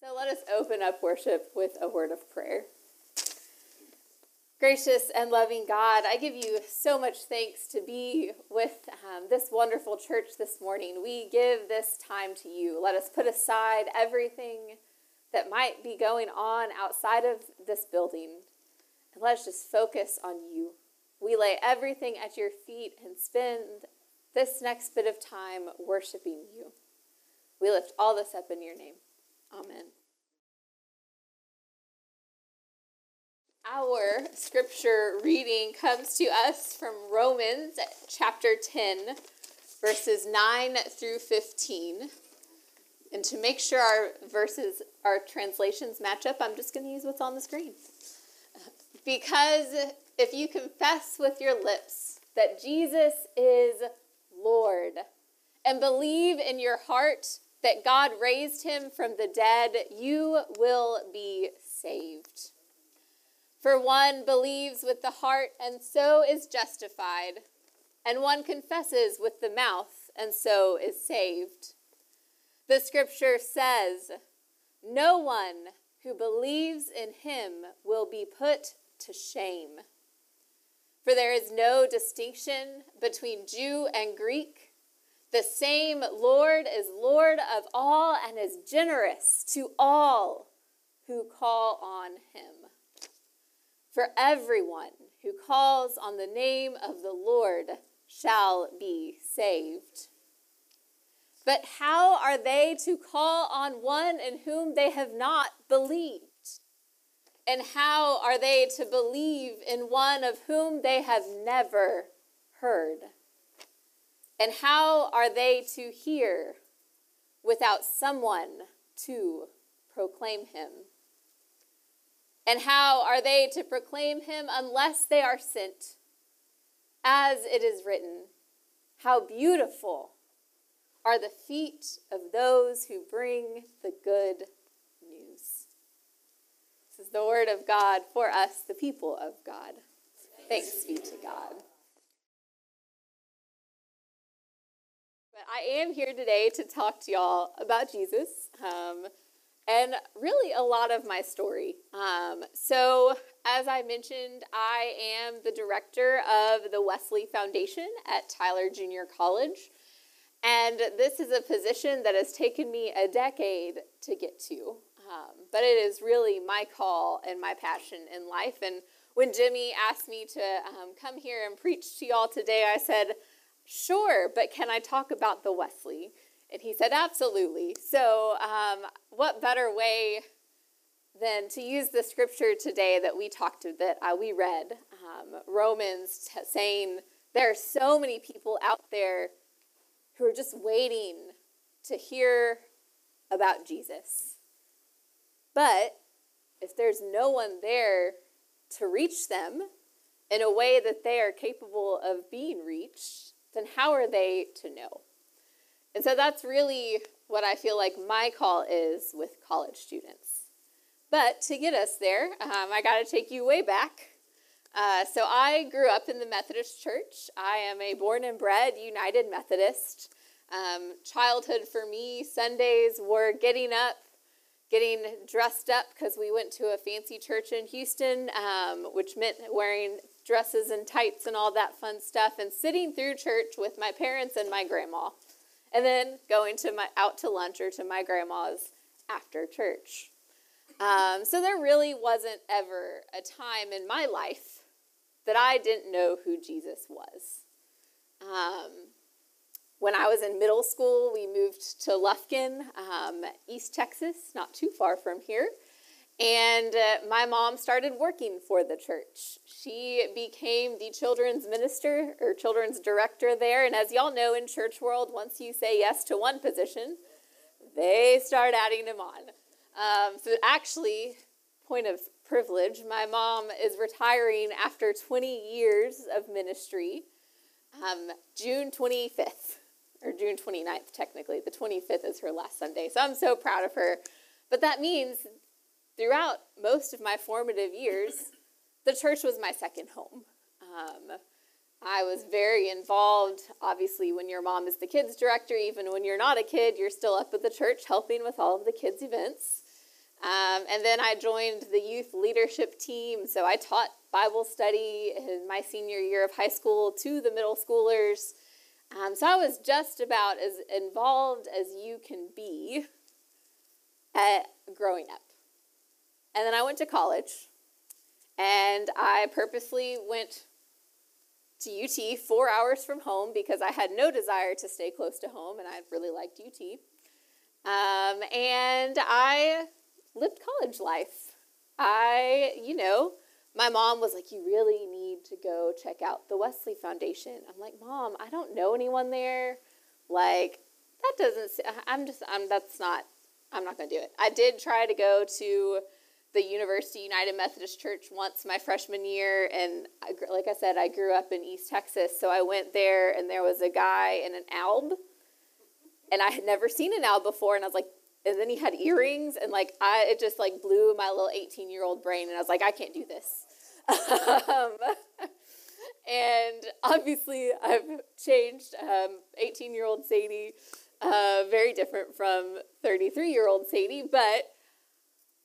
So let us open up worship with a word of prayer. Gracious and loving God, I give you so much thanks to be with um, this wonderful church this morning. We give this time to you. Let us put aside everything that might be going on outside of this building and let us just focus on you. We lay everything at your feet and spend this next bit of time worshiping you. We lift all this up in your name. Amen. Our scripture reading comes to us from Romans chapter 10, verses 9 through 15. And to make sure our verses, our translations match up, I'm just going to use what's on the screen. Because if you confess with your lips that Jesus is Lord and believe in your heart that God raised him from the dead, you will be saved. For one believes with the heart and so is justified, and one confesses with the mouth and so is saved. The scripture says, No one who believes in him will be put to shame. For there is no distinction between Jew and Greek the same Lord is Lord of all and is generous to all who call on him. For everyone who calls on the name of the Lord shall be saved. But how are they to call on one in whom they have not believed? And how are they to believe in one of whom they have never heard? And how are they to hear without someone to proclaim him? And how are they to proclaim him unless they are sent? As it is written, How beautiful are the feet of those who bring the good news. This is the word of God for us, the people of God. Thanks be to God. I am here today to talk to y'all about Jesus um, and really a lot of my story. Um, so, as I mentioned, I am the director of the Wesley Foundation at Tyler Junior College. And this is a position that has taken me a decade to get to. Um, but it is really my call and my passion in life. And when Jimmy asked me to um, come here and preach to y'all today, I said, Sure, but can I talk about the Wesley? And he said, Absolutely. So, um, what better way than to use the scripture today that we talked to, that uh, we read, um, Romans t- saying there are so many people out there who are just waiting to hear about Jesus. But if there's no one there to reach them in a way that they are capable of being reached, then how are they to know? And so that's really what I feel like my call is with college students. But to get us there, um, I got to take you way back. Uh, so I grew up in the Methodist Church. I am a born and bred United Methodist. Um, childhood for me, Sundays were getting up, getting dressed up because we went to a fancy church in Houston, um, which meant wearing dresses and tights and all that fun stuff, and sitting through church with my parents and my grandma, and then going to my out to lunch or to my grandma's after church. Um, so there really wasn't ever a time in my life that I didn't know who Jesus was. Um, when I was in middle school, we moved to Lufkin, um, East Texas, not too far from here. And uh, my mom started working for the church. She became the children's minister or children's director there. And as y'all know in church world, once you say yes to one position, they start adding them on. Um, so actually, point of privilege, my mom is retiring after 20 years of ministry, um, June 25th, or June 29th, technically. The 25th is her last Sunday. So I'm so proud of her. But that means throughout most of my formative years, the church was my second home. Um, I was very involved. Obviously, when your mom is the kids director, even when you're not a kid, you're still up at the church helping with all of the kids' events. Um, and then I joined the youth leadership team. So I taught Bible study in my senior year of high school to the middle schoolers. Um, so I was just about as involved as you can be at growing up. And then I went to college and I purposely went to UT four hours from home because I had no desire to stay close to home and I really liked UT. Um, and I lived college life. I, you know, my mom was like, You really need to go check out the Wesley Foundation. I'm like, Mom, I don't know anyone there. Like, that doesn't, I'm just, I'm, that's not, I'm not to do it. I did try to go to the University United Methodist Church once my freshman year, and I, like I said, I grew up in East Texas, so I went there, and there was a guy in an alb, and I had never seen an alb before, and I was like, and then he had earrings, and like I, it just like blew my little eighteen year old brain, and I was like, I can't do this. um, and obviously, I've changed. Um, year old Sadie, uh, very different from thirty three year old Sadie, but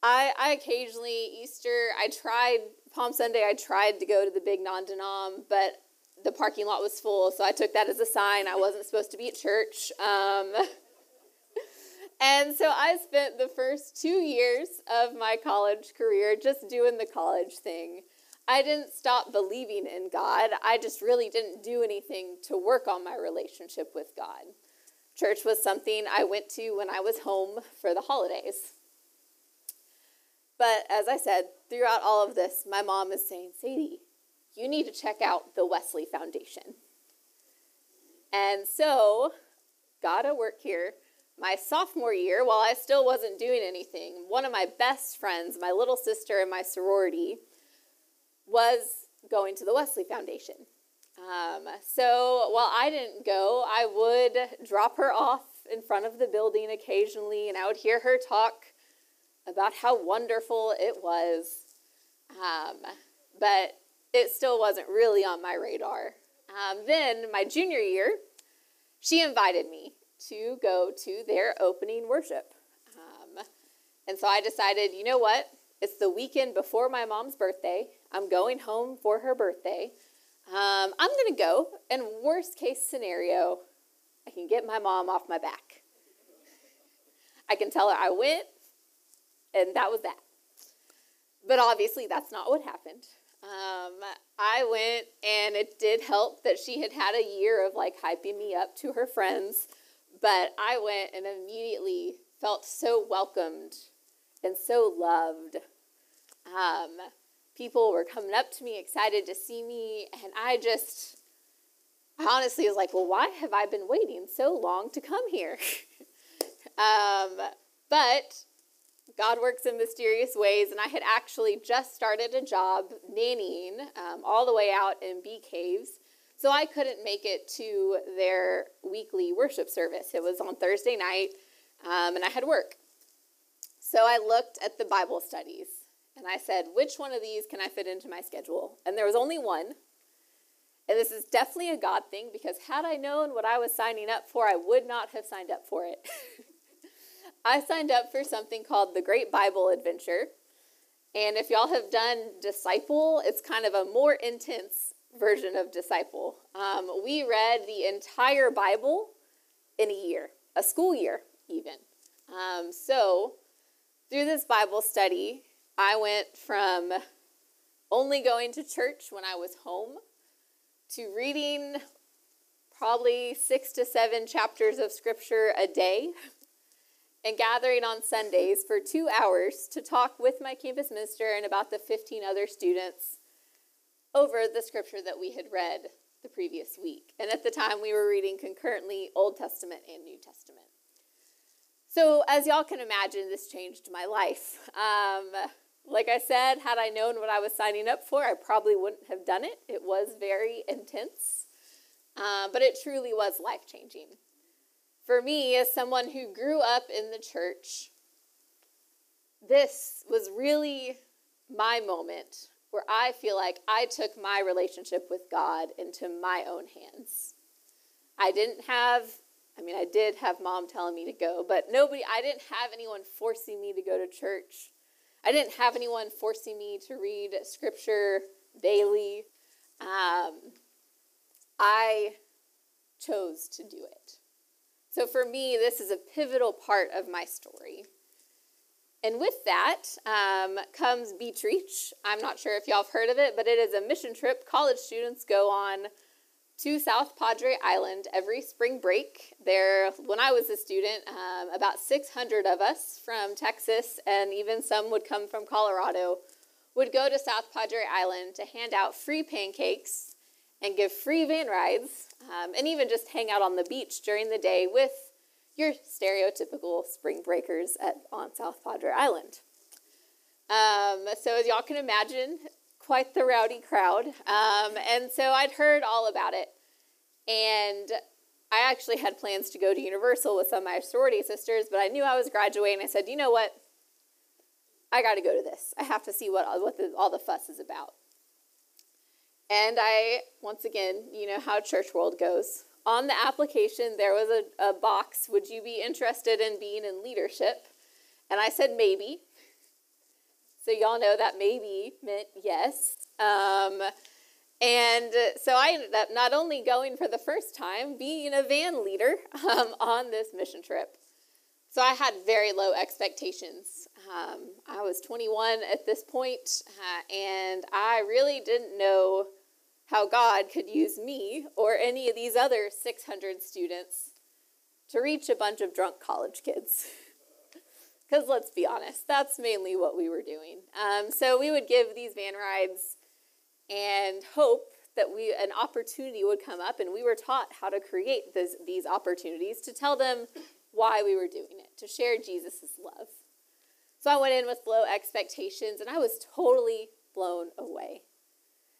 I, I occasionally Easter I tried Palm Sunday I tried to go to the big non denom, but the parking lot was full, so I took that as a sign I wasn't supposed to be at church. Um, and so I spent the first two years of my college career just doing the college thing. I didn't stop believing in God. I just really didn't do anything to work on my relationship with God. Church was something I went to when I was home for the holidays. But as I said, throughout all of this, my mom is saying, Sadie, you need to check out the Wesley Foundation. And so, got to work here. My sophomore year, while I still wasn't doing anything, one of my best friends, my little sister in my sorority, was going to the Wesley Foundation. Um, so while I didn't go, I would drop her off in front of the building occasionally, and I would hear her talk about how wonderful it was. Um, but it still wasn't really on my radar. Um, then, my junior year, she invited me to go to their opening worship. Um, and so I decided, you know what? It's the weekend before my mom's birthday. I'm going home for her birthday. Um, I'm going to go, and worst case scenario, I can get my mom off my back. I can tell her I went, and that was that. But obviously, that's not what happened. Um, I went, and it did help that she had had a year of like hyping me up to her friends. But I went and immediately felt so welcomed and so loved. Um, people were coming up to me, excited to see me, and I just I honestly was like, well, why have I been waiting so long to come here? um, but God works in mysterious ways, and I had actually just started a job nannying um, all the way out in Bee Caves. So I couldn't make it to their weekly worship service. It was on Thursday night, um, and I had work. So I looked at the Bible studies and I said, which one of these can I fit into my schedule? And there was only one. And this is definitely a God thing because had I known what I was signing up for, I would not have signed up for it. I signed up for something called the Great Bible Adventure. And if y'all have done Disciple, it's kind of a more intense version of Disciple. Um, we read the entire Bible in a year, a school year, even. Um, so, through this Bible study, I went from only going to church when I was home to reading probably six to seven chapters of scripture a day and gathering on Sundays for two hours to talk with my campus minister and about the 15 other students over the scripture that we had read the previous week. And at the time, we were reading concurrently Old Testament and New Testament. So, as y'all can imagine, this changed my life. Um, like I said, had I known what I was signing up for, I probably wouldn't have done it. It was very intense, uh, but it truly was life changing for me, as someone who grew up in the church, this was really my moment where I feel like I took my relationship with God into my own hands. I didn't have, I mean, I did have mom telling me to go, but nobody, I didn't have anyone forcing me to go to church. I didn't have anyone forcing me to read scripture daily. Um, I chose to do it. So for me, this is a pivotal part of my story. And with that um, comes Beach Reach. I'm not sure if y'all have heard of it, but it is a mission trip college students go on to South Padre Island every spring break. There, when I was a student, um, about 600 of us from Texas and even some would come from Colorado would go to South Padre Island to hand out free pancakes and give free van rides um, and even just hang out on the beach during the day with your stereotypical spring breakers at, on South Padre Island. Um, so, as y'all can imagine, quite the rowdy crowd. Um, and so I'd heard all about it. And I actually had plans to go to Universal with some of my sorority sisters, but I knew I was graduating. I said, you know what? I got to go to this. I have to see what, what the, all the fuss is about. And I, once again, you know how church world goes. On the application, there was a, a box Would you be interested in being in leadership? And I said, maybe. So, y'all know that maybe meant yes. Um, and so I ended up not only going for the first time, being a van leader um, on this mission trip. So I had very low expectations. Um, I was 21 at this point, uh, and I really didn't know how God could use me or any of these other 600 students to reach a bunch of drunk college kids. Because let's be honest, that's mainly what we were doing. Um, so we would give these van rides and hope that we an opportunity would come up, and we were taught how to create this, these opportunities to tell them why we were doing it, to share Jesus' love. So I went in with low expectations, and I was totally blown away.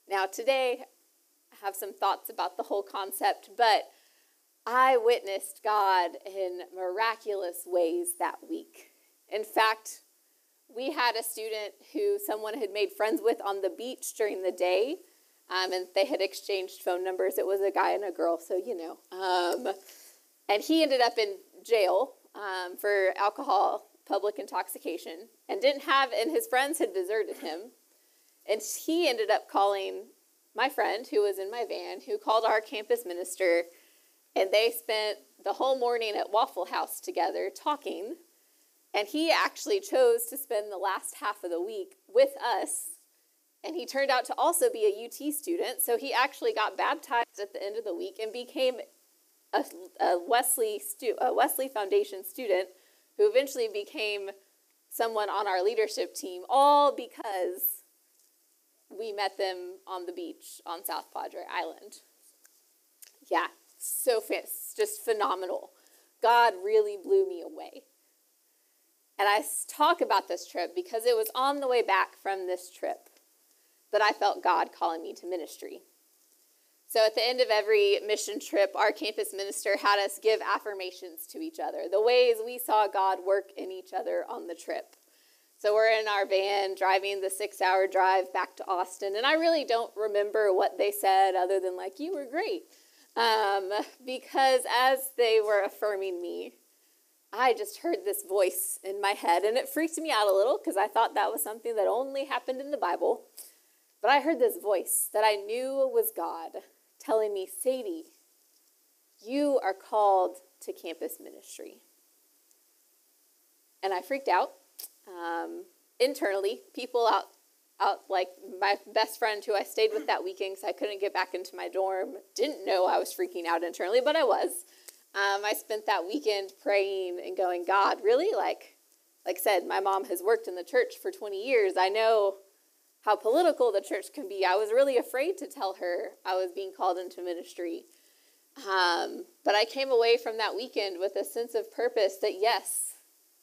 Now today, I have some thoughts about the whole concept, but I witnessed God in miraculous ways that week. In fact, we had a student who someone had made friends with on the beach during the day, um, and they had exchanged phone numbers. It was a guy and a girl, so you know. Um, and he ended up in jail um, for alcohol, public intoxication, and didn't have, and his friends had deserted him. And he ended up calling my friend, who was in my van, who called our campus minister, and they spent the whole morning at Waffle House together talking and he actually chose to spend the last half of the week with us. And he turned out to also be a UT student. So he actually got baptized at the end of the week and became a, a Wesley, stu- a Wesley Foundation student who eventually became someone on our leadership team, all because we met them on the beach on South Padre Island. Yeah, so just phenomenal. God really blew me away. And I talk about this trip because it was on the way back from this trip that I felt God calling me to ministry. So at the end of every mission trip, our campus minister had us give affirmations to each other, the ways we saw God work in each other on the trip. So we're in our van driving the six hour drive back to Austin, and I really don't remember what they said other than, like, you were great. Um, because as they were affirming me, I just heard this voice in my head, and it freaked me out a little because I thought that was something that only happened in the Bible. But I heard this voice that I knew was God telling me, Sadie, you are called to campus ministry. And I freaked out. Um, internally, people out, out like my best friend who I stayed with that weekend because I couldn't get back into my dorm, didn't know I was freaking out internally, but I was. Um, I spent that weekend praying and going, God, really? Like, like I said, my mom has worked in the church for 20 years. I know how political the church can be. I was really afraid to tell her I was being called into ministry. Um, but I came away from that weekend with a sense of purpose that, yes,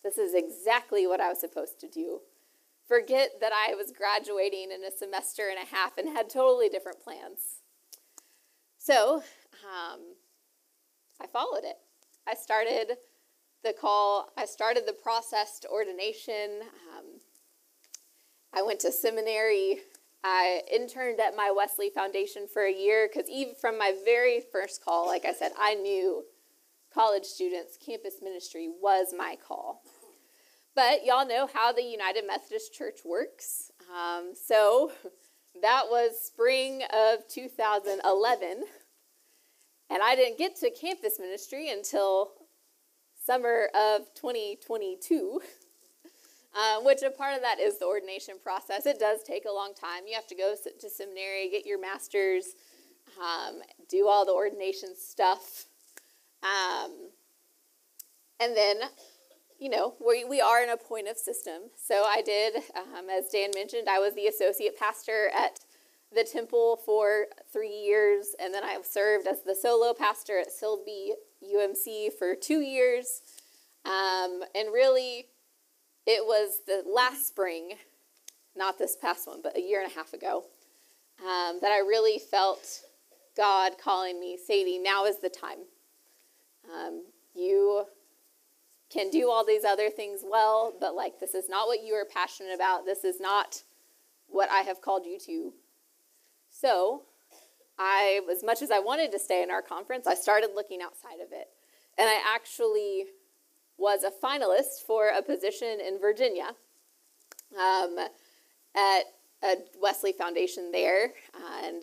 this is exactly what I was supposed to do. Forget that I was graduating in a semester and a half and had totally different plans. So, um, I followed it. I started the call, I started the process to ordination. Um, I went to seminary. I interned at my Wesley Foundation for a year because even from my very first call, like I said, I knew college students, campus ministry was my call. But y'all know how the United Methodist Church works. Um, so that was spring of 2011. And I didn't get to campus ministry until summer of 2022, um, which a part of that is the ordination process. It does take a long time. You have to go to seminary, get your master's, um, do all the ordination stuff. Um, and then, you know, we, we are in a point of system. So I did, um, as Dan mentioned, I was the associate pastor at the temple for three years, and then I served as the solo pastor at Silsbee UMC for two years. Um, and really, it was the last spring, not this past one, but a year and a half ago, um, that I really felt God calling me, Sadie, now is the time. Um, you can do all these other things well, but like this is not what you are passionate about. This is not what I have called you to. So, I, as much as I wanted to stay in our conference, I started looking outside of it. And I actually was a finalist for a position in Virginia um, at a Wesley Foundation there. And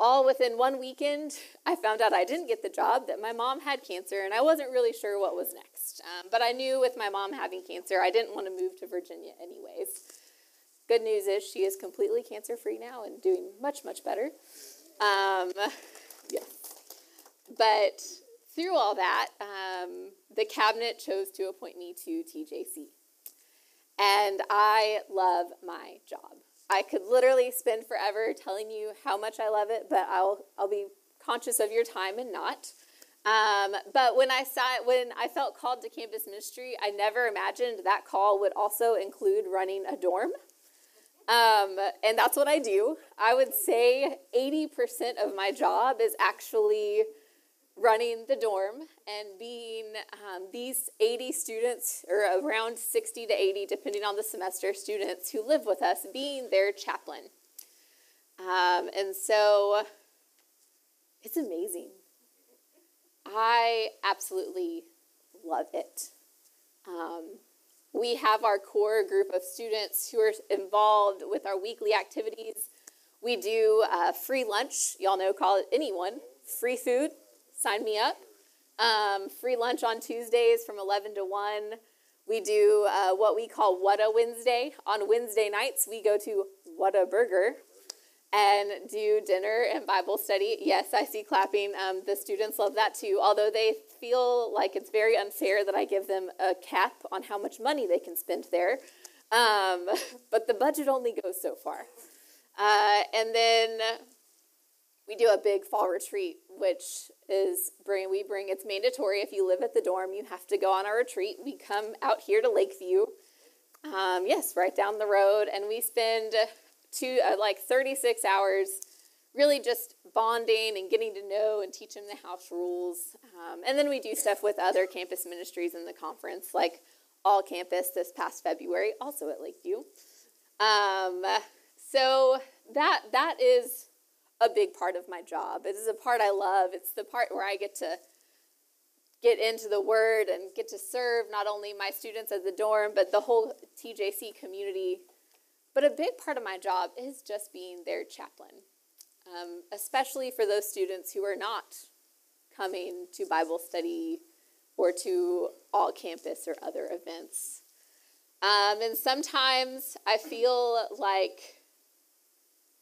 all within one weekend, I found out I didn't get the job, that my mom had cancer, and I wasn't really sure what was next. Um, but I knew with my mom having cancer, I didn't want to move to Virginia anyways. Good news is she is completely cancer free now and doing much, much better. Um, yes. But through all that, um, the cabinet chose to appoint me to TJC. And I love my job. I could literally spend forever telling you how much I love it, but I'll I'll be conscious of your time and not. Um, but when I saw when I felt called to campus ministry, I never imagined that call would also include running a dorm. Um, and that's what I do. I would say 80% of my job is actually running the dorm and being um, these 80 students, or around 60 to 80, depending on the semester, students who live with us, being their chaplain. Um, and so it's amazing. I absolutely love it. Um, we have our core group of students who are involved with our weekly activities. We do uh, free lunch. Y'all know, call it anyone. Free food sign me up. Um, free lunch on Tuesdays from 11 to 1. We do uh, what we call What a Wednesday. On Wednesday nights, we go to Whataburger and do dinner and Bible study. Yes, I see clapping. Um, the students love that too, although they feel like it's very unfair that I give them a cap on how much money they can spend there. Um, but the budget only goes so far. Uh, and then we do a big fall retreat, which is bring we bring it's mandatory if you live at the dorm, you have to go on our retreat. We come out here to Lakeview, um, yes, right down the road, and we spend two uh, like 36 hours really just bonding and getting to know and teach them the house rules. Um, and then we do stuff with other campus ministries in the conference, like All Campus this past February, also at Lakeview. Um, so that that is a big part of my job. It is a part I love. It's the part where I get to get into the word and get to serve not only my students at the dorm, but the whole TJC community. But a big part of my job is just being their chaplain, um, especially for those students who are not coming to Bible study or to all campus or other events. Um, and sometimes I feel like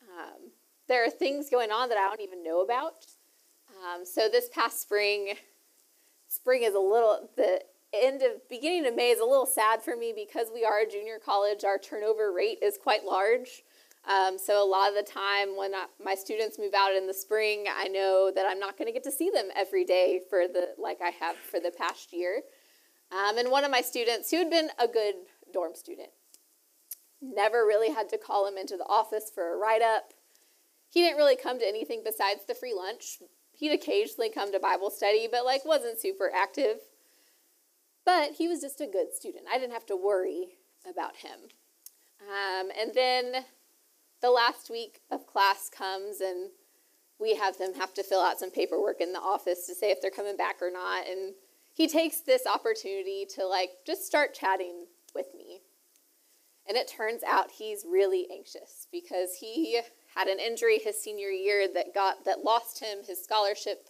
um, there are things going on that I don't even know about. Um, so this past spring, spring is a little the end of beginning of May is a little sad for me because we are a junior college. Our turnover rate is quite large. Um, so a lot of the time when I, my students move out in the spring, I know that I'm not going to get to see them every day for the like I have for the past year. Um, and one of my students, who had been a good dorm student, never really had to call him into the office for a write up. He didn't really come to anything besides the free lunch. He'd occasionally come to Bible study, but like wasn't super active. But he was just a good student. I didn't have to worry about him. Um, and then the last week of class comes and we have them have to fill out some paperwork in the office to say if they're coming back or not. And he takes this opportunity to like just start chatting with me. And it turns out he's really anxious because he had an injury his senior year that got that lost him his scholarship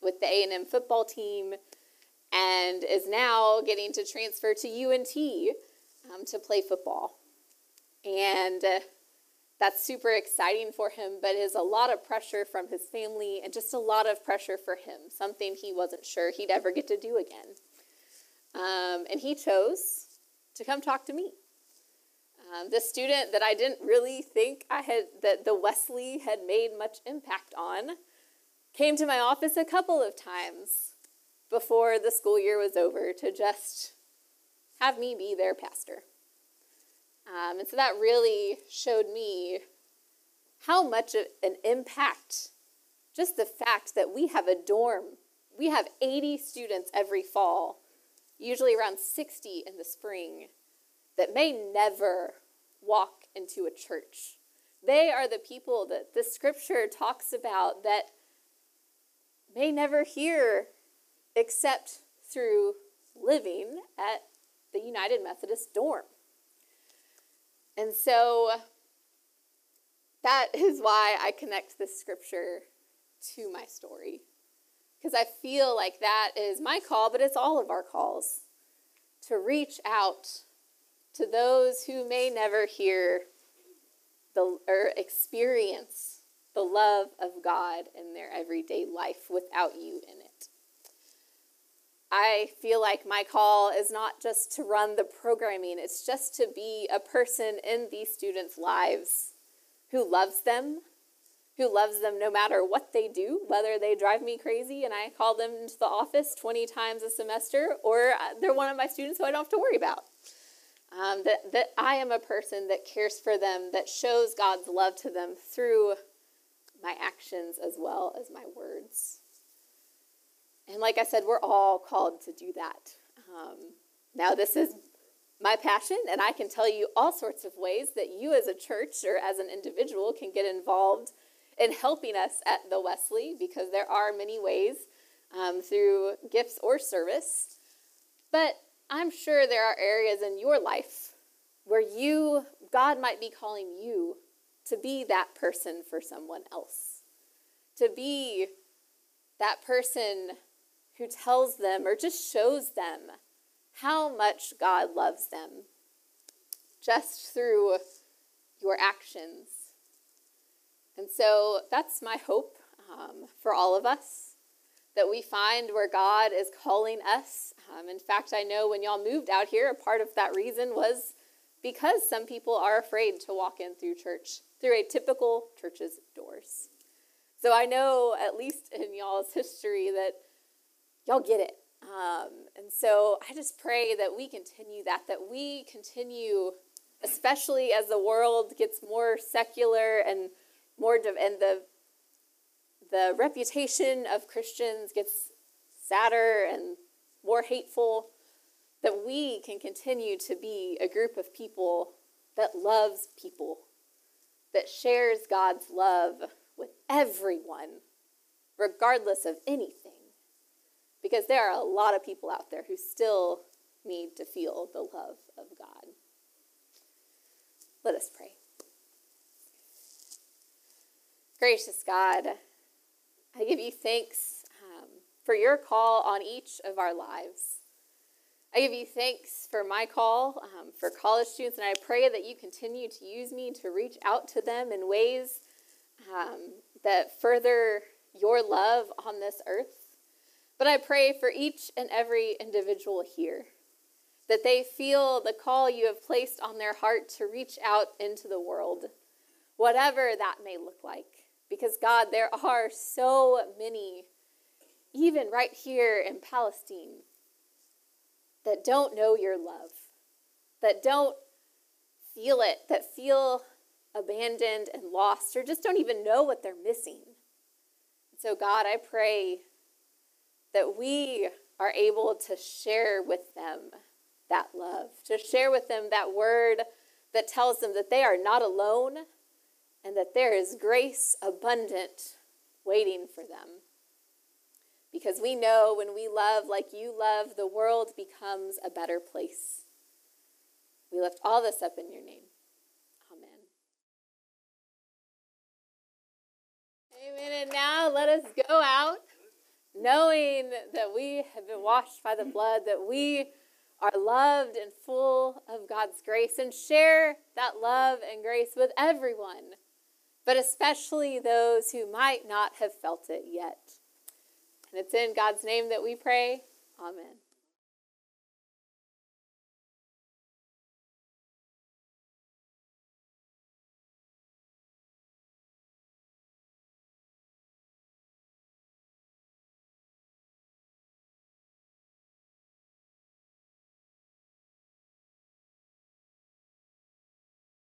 with the A&M football team and is now getting to transfer to UNT um, to play football. And uh, that's super exciting for him, but is a lot of pressure from his family and just a lot of pressure for him, something he wasn't sure he'd ever get to do again. Um, and he chose to come talk to me. Um, the student that I didn't really think I had that the Wesley had made much impact on came to my office a couple of times before the school year was over to just have me be their pastor. Um, and so that really showed me how much of an impact just the fact that we have a dorm. We have 80 students every fall, usually around 60 in the spring, that may never walk into a church. They are the people that the scripture talks about that may never hear except through living at the United Methodist dorm. And so that is why I connect this scripture to my story. Because I feel like that is my call, but it's all of our calls to reach out to those who may never hear the, or experience the love of God in their everyday life without you in it. I feel like my call is not just to run the programming, it's just to be a person in these students' lives who loves them, who loves them no matter what they do, whether they drive me crazy and I call them into the office 20 times a semester, or uh, they're one of my students who I don't have to worry about. Um, that, that I am a person that cares for them, that shows God's love to them through my actions as well as my words. And like I said, we're all called to do that. Um, now, this is my passion, and I can tell you all sorts of ways that you as a church or as an individual can get involved in helping us at the Wesley because there are many ways um, through gifts or service. But I'm sure there are areas in your life where you, God might be calling you to be that person for someone else, to be that person who tells them or just shows them how much God loves them just through your actions. And so that's my hope um, for all of us that we find where God is calling us. Um, in fact, I know when y'all moved out here, a part of that reason was because some people are afraid to walk in through church, through a typical church's doors. So I know, at least in y'all's history, that y'all get it. Um, and so I just pray that we continue that, that we continue, especially as the world gets more secular and more, and the the reputation of Christians gets sadder and more hateful, that we can continue to be a group of people that loves people, that shares God's love with everyone, regardless of anything because there are a lot of people out there who still need to feel the love of God. Let us pray. Gracious God, I give you thanks um, for your call on each of our lives. I give you thanks for my call um, for college students, and I pray that you continue to use me to reach out to them in ways um, that further your love on this earth. But I pray for each and every individual here that they feel the call you have placed on their heart to reach out into the world, whatever that may look like. Because, God, there are so many, even right here in Palestine, that don't know your love, that don't feel it, that feel abandoned and lost, or just don't even know what they're missing. So, God, I pray that we are able to share with them that love, to share with them that word that tells them that they are not alone and that there is grace abundant waiting for them. Because we know when we love like you love, the world becomes a better place. We lift all this up in your name. Amen. Amen. And now let us go out knowing that we have been washed by the blood, that we are loved and full of God's grace, and share that love and grace with everyone, but especially those who might not have felt it yet. And it's in God's name that we pray. Amen.